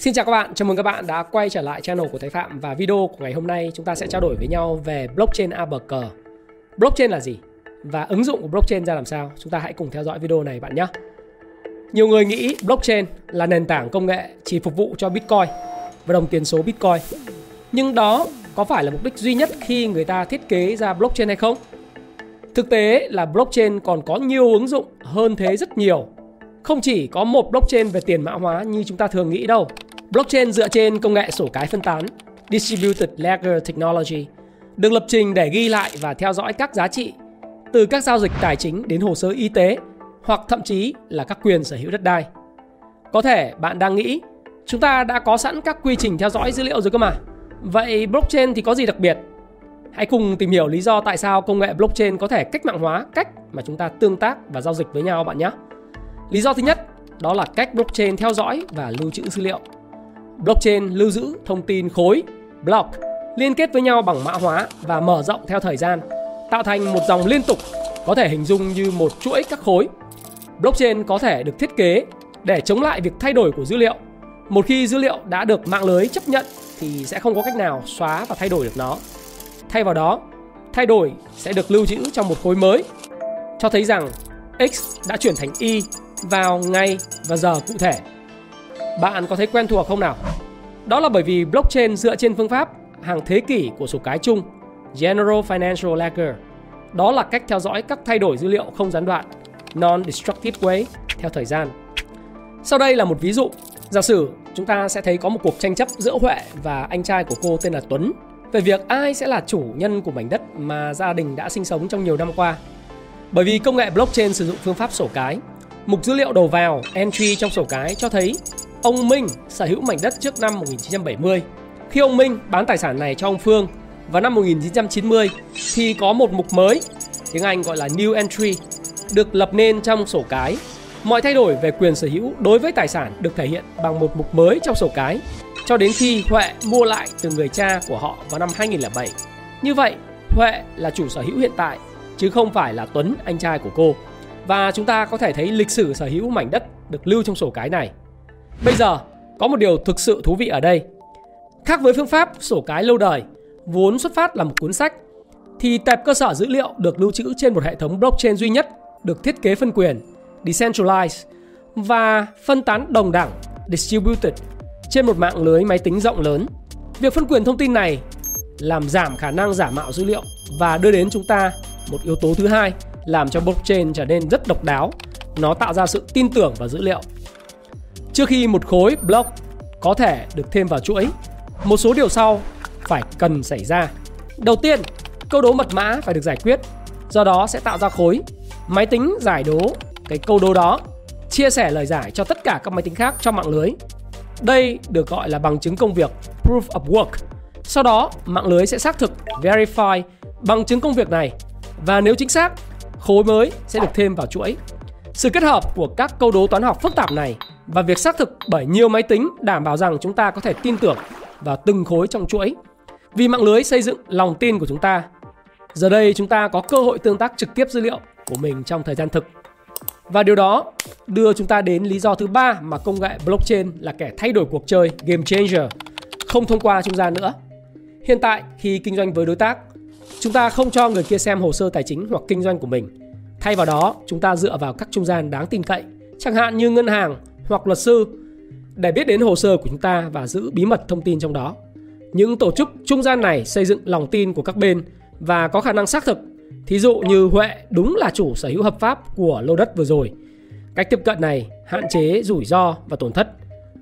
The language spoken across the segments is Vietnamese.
Xin chào các bạn, chào mừng các bạn đã quay trở lại channel của Thái Phạm và video của ngày hôm nay chúng ta sẽ trao đổi với nhau về blockchain ABC. Blockchain là gì? Và ứng dụng của blockchain ra làm sao? Chúng ta hãy cùng theo dõi video này bạn nhé. Nhiều người nghĩ blockchain là nền tảng công nghệ chỉ phục vụ cho Bitcoin và đồng tiền số Bitcoin. Nhưng đó có phải là mục đích duy nhất khi người ta thiết kế ra blockchain hay không? Thực tế là blockchain còn có nhiều ứng dụng hơn thế rất nhiều. Không chỉ có một blockchain về tiền mã hóa như chúng ta thường nghĩ đâu. Blockchain dựa trên công nghệ sổ cái phân tán, Distributed Ledger Technology, được lập trình để ghi lại và theo dõi các giá trị từ các giao dịch tài chính đến hồ sơ y tế hoặc thậm chí là các quyền sở hữu đất đai. Có thể bạn đang nghĩ chúng ta đã có sẵn các quy trình theo dõi dữ liệu rồi cơ mà. Vậy blockchain thì có gì đặc biệt? Hãy cùng tìm hiểu lý do tại sao công nghệ blockchain có thể cách mạng hóa cách mà chúng ta tương tác và giao dịch với nhau bạn nhé. Lý do thứ nhất đó là cách blockchain theo dõi và lưu trữ dữ liệu. Blockchain lưu giữ thông tin khối, block, liên kết với nhau bằng mã hóa và mở rộng theo thời gian, tạo thành một dòng liên tục có thể hình dung như một chuỗi các khối. Blockchain có thể được thiết kế để chống lại việc thay đổi của dữ liệu. Một khi dữ liệu đã được mạng lưới chấp nhận thì sẽ không có cách nào xóa và thay đổi được nó. Thay vào đó, thay đổi sẽ được lưu trữ trong một khối mới, cho thấy rằng x đã chuyển thành y vào ngày và giờ cụ thể. Bạn có thấy quen thuộc không nào? Đó là bởi vì blockchain dựa trên phương pháp hàng thế kỷ của sổ cái chung General Financial Ledger. Đó là cách theo dõi các thay đổi dữ liệu không gián đoạn Non-Destructive Way theo thời gian. Sau đây là một ví dụ. Giả sử chúng ta sẽ thấy có một cuộc tranh chấp giữa Huệ và anh trai của cô tên là Tuấn về việc ai sẽ là chủ nhân của mảnh đất mà gia đình đã sinh sống trong nhiều năm qua. Bởi vì công nghệ blockchain sử dụng phương pháp sổ cái, mục dữ liệu đầu vào entry trong sổ cái cho thấy ông Minh sở hữu mảnh đất trước năm 1970. Khi ông Minh bán tài sản này cho ông Phương vào năm 1990 thì có một mục mới, tiếng Anh gọi là new entry, được lập nên trong sổ cái. Mọi thay đổi về quyền sở hữu đối với tài sản được thể hiện bằng một mục mới trong sổ cái cho đến khi Huệ mua lại từ người cha của họ vào năm 2007. Như vậy, Huệ là chủ sở hữu hiện tại chứ không phải là Tuấn, anh trai của cô. Và chúng ta có thể thấy lịch sử sở hữu mảnh đất được lưu trong sổ cái này. Bây giờ, có một điều thực sự thú vị ở đây. Khác với phương pháp sổ cái lâu đời, vốn xuất phát là một cuốn sách, thì tệp cơ sở dữ liệu được lưu trữ trên một hệ thống blockchain duy nhất được thiết kế phân quyền, decentralized, và phân tán đồng đẳng, distributed, trên một mạng lưới máy tính rộng lớn. Việc phân quyền thông tin này làm giảm khả năng giả mạo dữ liệu và đưa đến chúng ta một yếu tố thứ hai làm cho blockchain trở nên rất độc đáo. Nó tạo ra sự tin tưởng vào dữ liệu. Trước khi một khối block có thể được thêm vào chuỗi, một số điều sau phải cần xảy ra. Đầu tiên, câu đố mật mã phải được giải quyết, do đó sẽ tạo ra khối. Máy tính giải đố cái câu đố đó, chia sẻ lời giải cho tất cả các máy tính khác trong mạng lưới. Đây được gọi là bằng chứng công việc, proof of work. Sau đó, mạng lưới sẽ xác thực, verify bằng chứng công việc này và nếu chính xác, khối mới sẽ được thêm vào chuỗi. Sự kết hợp của các câu đố toán học phức tạp này và việc xác thực bởi nhiều máy tính đảm bảo rằng chúng ta có thể tin tưởng vào từng khối trong chuỗi. Vì mạng lưới xây dựng lòng tin của chúng ta. Giờ đây chúng ta có cơ hội tương tác trực tiếp dữ liệu của mình trong thời gian thực. Và điều đó đưa chúng ta đến lý do thứ ba mà công nghệ blockchain là kẻ thay đổi cuộc chơi, game changer, không thông qua trung gian nữa. Hiện tại khi kinh doanh với đối tác, chúng ta không cho người kia xem hồ sơ tài chính hoặc kinh doanh của mình. Thay vào đó, chúng ta dựa vào các trung gian đáng tin cậy, chẳng hạn như ngân hàng hoặc luật sư để biết đến hồ sơ của chúng ta và giữ bí mật thông tin trong đó. Những tổ chức trung gian này xây dựng lòng tin của các bên và có khả năng xác thực. Thí dụ như Huệ đúng là chủ sở hữu hợp pháp của lô đất vừa rồi. Cách tiếp cận này hạn chế rủi ro và tổn thất,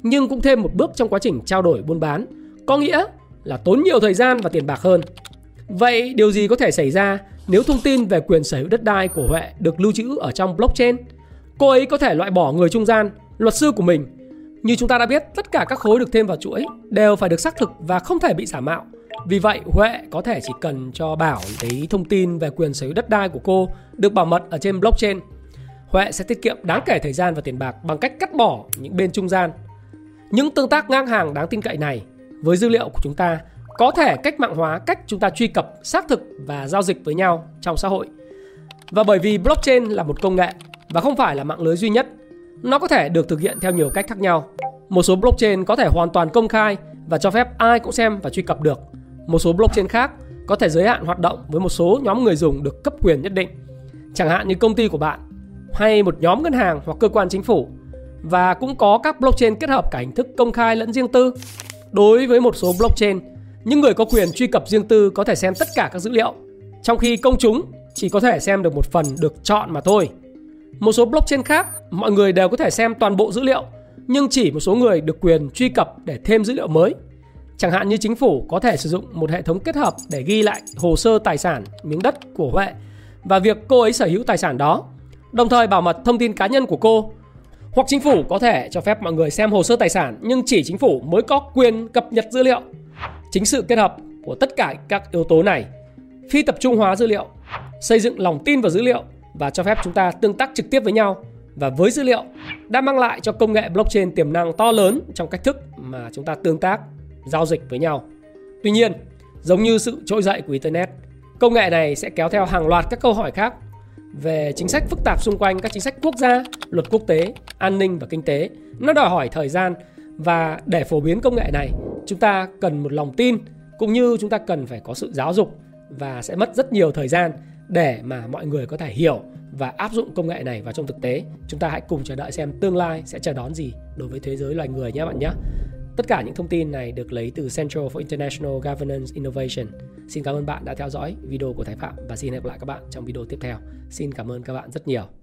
nhưng cũng thêm một bước trong quá trình trao đổi buôn bán, có nghĩa là tốn nhiều thời gian và tiền bạc hơn. Vậy điều gì có thể xảy ra nếu thông tin về quyền sở hữu đất đai của Huệ được lưu trữ ở trong blockchain? Cô ấy có thể loại bỏ người trung gian, luật sư của mình. Như chúng ta đã biết, tất cả các khối được thêm vào chuỗi đều phải được xác thực và không thể bị giả mạo. Vì vậy, Huệ có thể chỉ cần cho Bảo thấy thông tin về quyền sở hữu đất đai của cô được bảo mật ở trên blockchain. Huệ sẽ tiết kiệm đáng kể thời gian và tiền bạc bằng cách cắt bỏ những bên trung gian. Những tương tác ngang hàng đáng tin cậy này với dữ liệu của chúng ta có thể cách mạng hóa cách chúng ta truy cập, xác thực và giao dịch với nhau trong xã hội. Và bởi vì blockchain là một công nghệ và không phải là mạng lưới duy nhất, nó có thể được thực hiện theo nhiều cách khác nhau. Một số blockchain có thể hoàn toàn công khai và cho phép ai cũng xem và truy cập được. Một số blockchain khác có thể giới hạn hoạt động với một số nhóm người dùng được cấp quyền nhất định. Chẳng hạn như công ty của bạn hay một nhóm ngân hàng hoặc cơ quan chính phủ. Và cũng có các blockchain kết hợp cả hình thức công khai lẫn riêng tư. Đối với một số blockchain, những người có quyền truy cập riêng tư có thể xem tất cả các dữ liệu, trong khi công chúng chỉ có thể xem được một phần được chọn mà thôi. Một số blockchain khác, mọi người đều có thể xem toàn bộ dữ liệu, nhưng chỉ một số người được quyền truy cập để thêm dữ liệu mới. Chẳng hạn như chính phủ có thể sử dụng một hệ thống kết hợp để ghi lại hồ sơ tài sản, miếng đất của Huệ và việc cô ấy sở hữu tài sản đó, đồng thời bảo mật thông tin cá nhân của cô. Hoặc chính phủ có thể cho phép mọi người xem hồ sơ tài sản nhưng chỉ chính phủ mới có quyền cập nhật dữ liệu. Chính sự kết hợp của tất cả các yếu tố này, phi tập trung hóa dữ liệu, xây dựng lòng tin vào dữ liệu và cho phép chúng ta tương tác trực tiếp với nhau và với dữ liệu đã mang lại cho công nghệ blockchain tiềm năng to lớn trong cách thức mà chúng ta tương tác, giao dịch với nhau. Tuy nhiên, giống như sự trỗi dậy của internet, công nghệ này sẽ kéo theo hàng loạt các câu hỏi khác về chính sách phức tạp xung quanh các chính sách quốc gia, luật quốc tế, an ninh và kinh tế. Nó đòi hỏi thời gian và để phổ biến công nghệ này, chúng ta cần một lòng tin cũng như chúng ta cần phải có sự giáo dục và sẽ mất rất nhiều thời gian để mà mọi người có thể hiểu và áp dụng công nghệ này vào trong thực tế. Chúng ta hãy cùng chờ đợi xem tương lai sẽ chờ đón gì đối với thế giới loài người nhé bạn nhé. Tất cả những thông tin này được lấy từ Central for International Governance Innovation. Xin cảm ơn bạn đã theo dõi video của Thái Phạm và xin hẹn gặp lại các bạn trong video tiếp theo. Xin cảm ơn các bạn rất nhiều.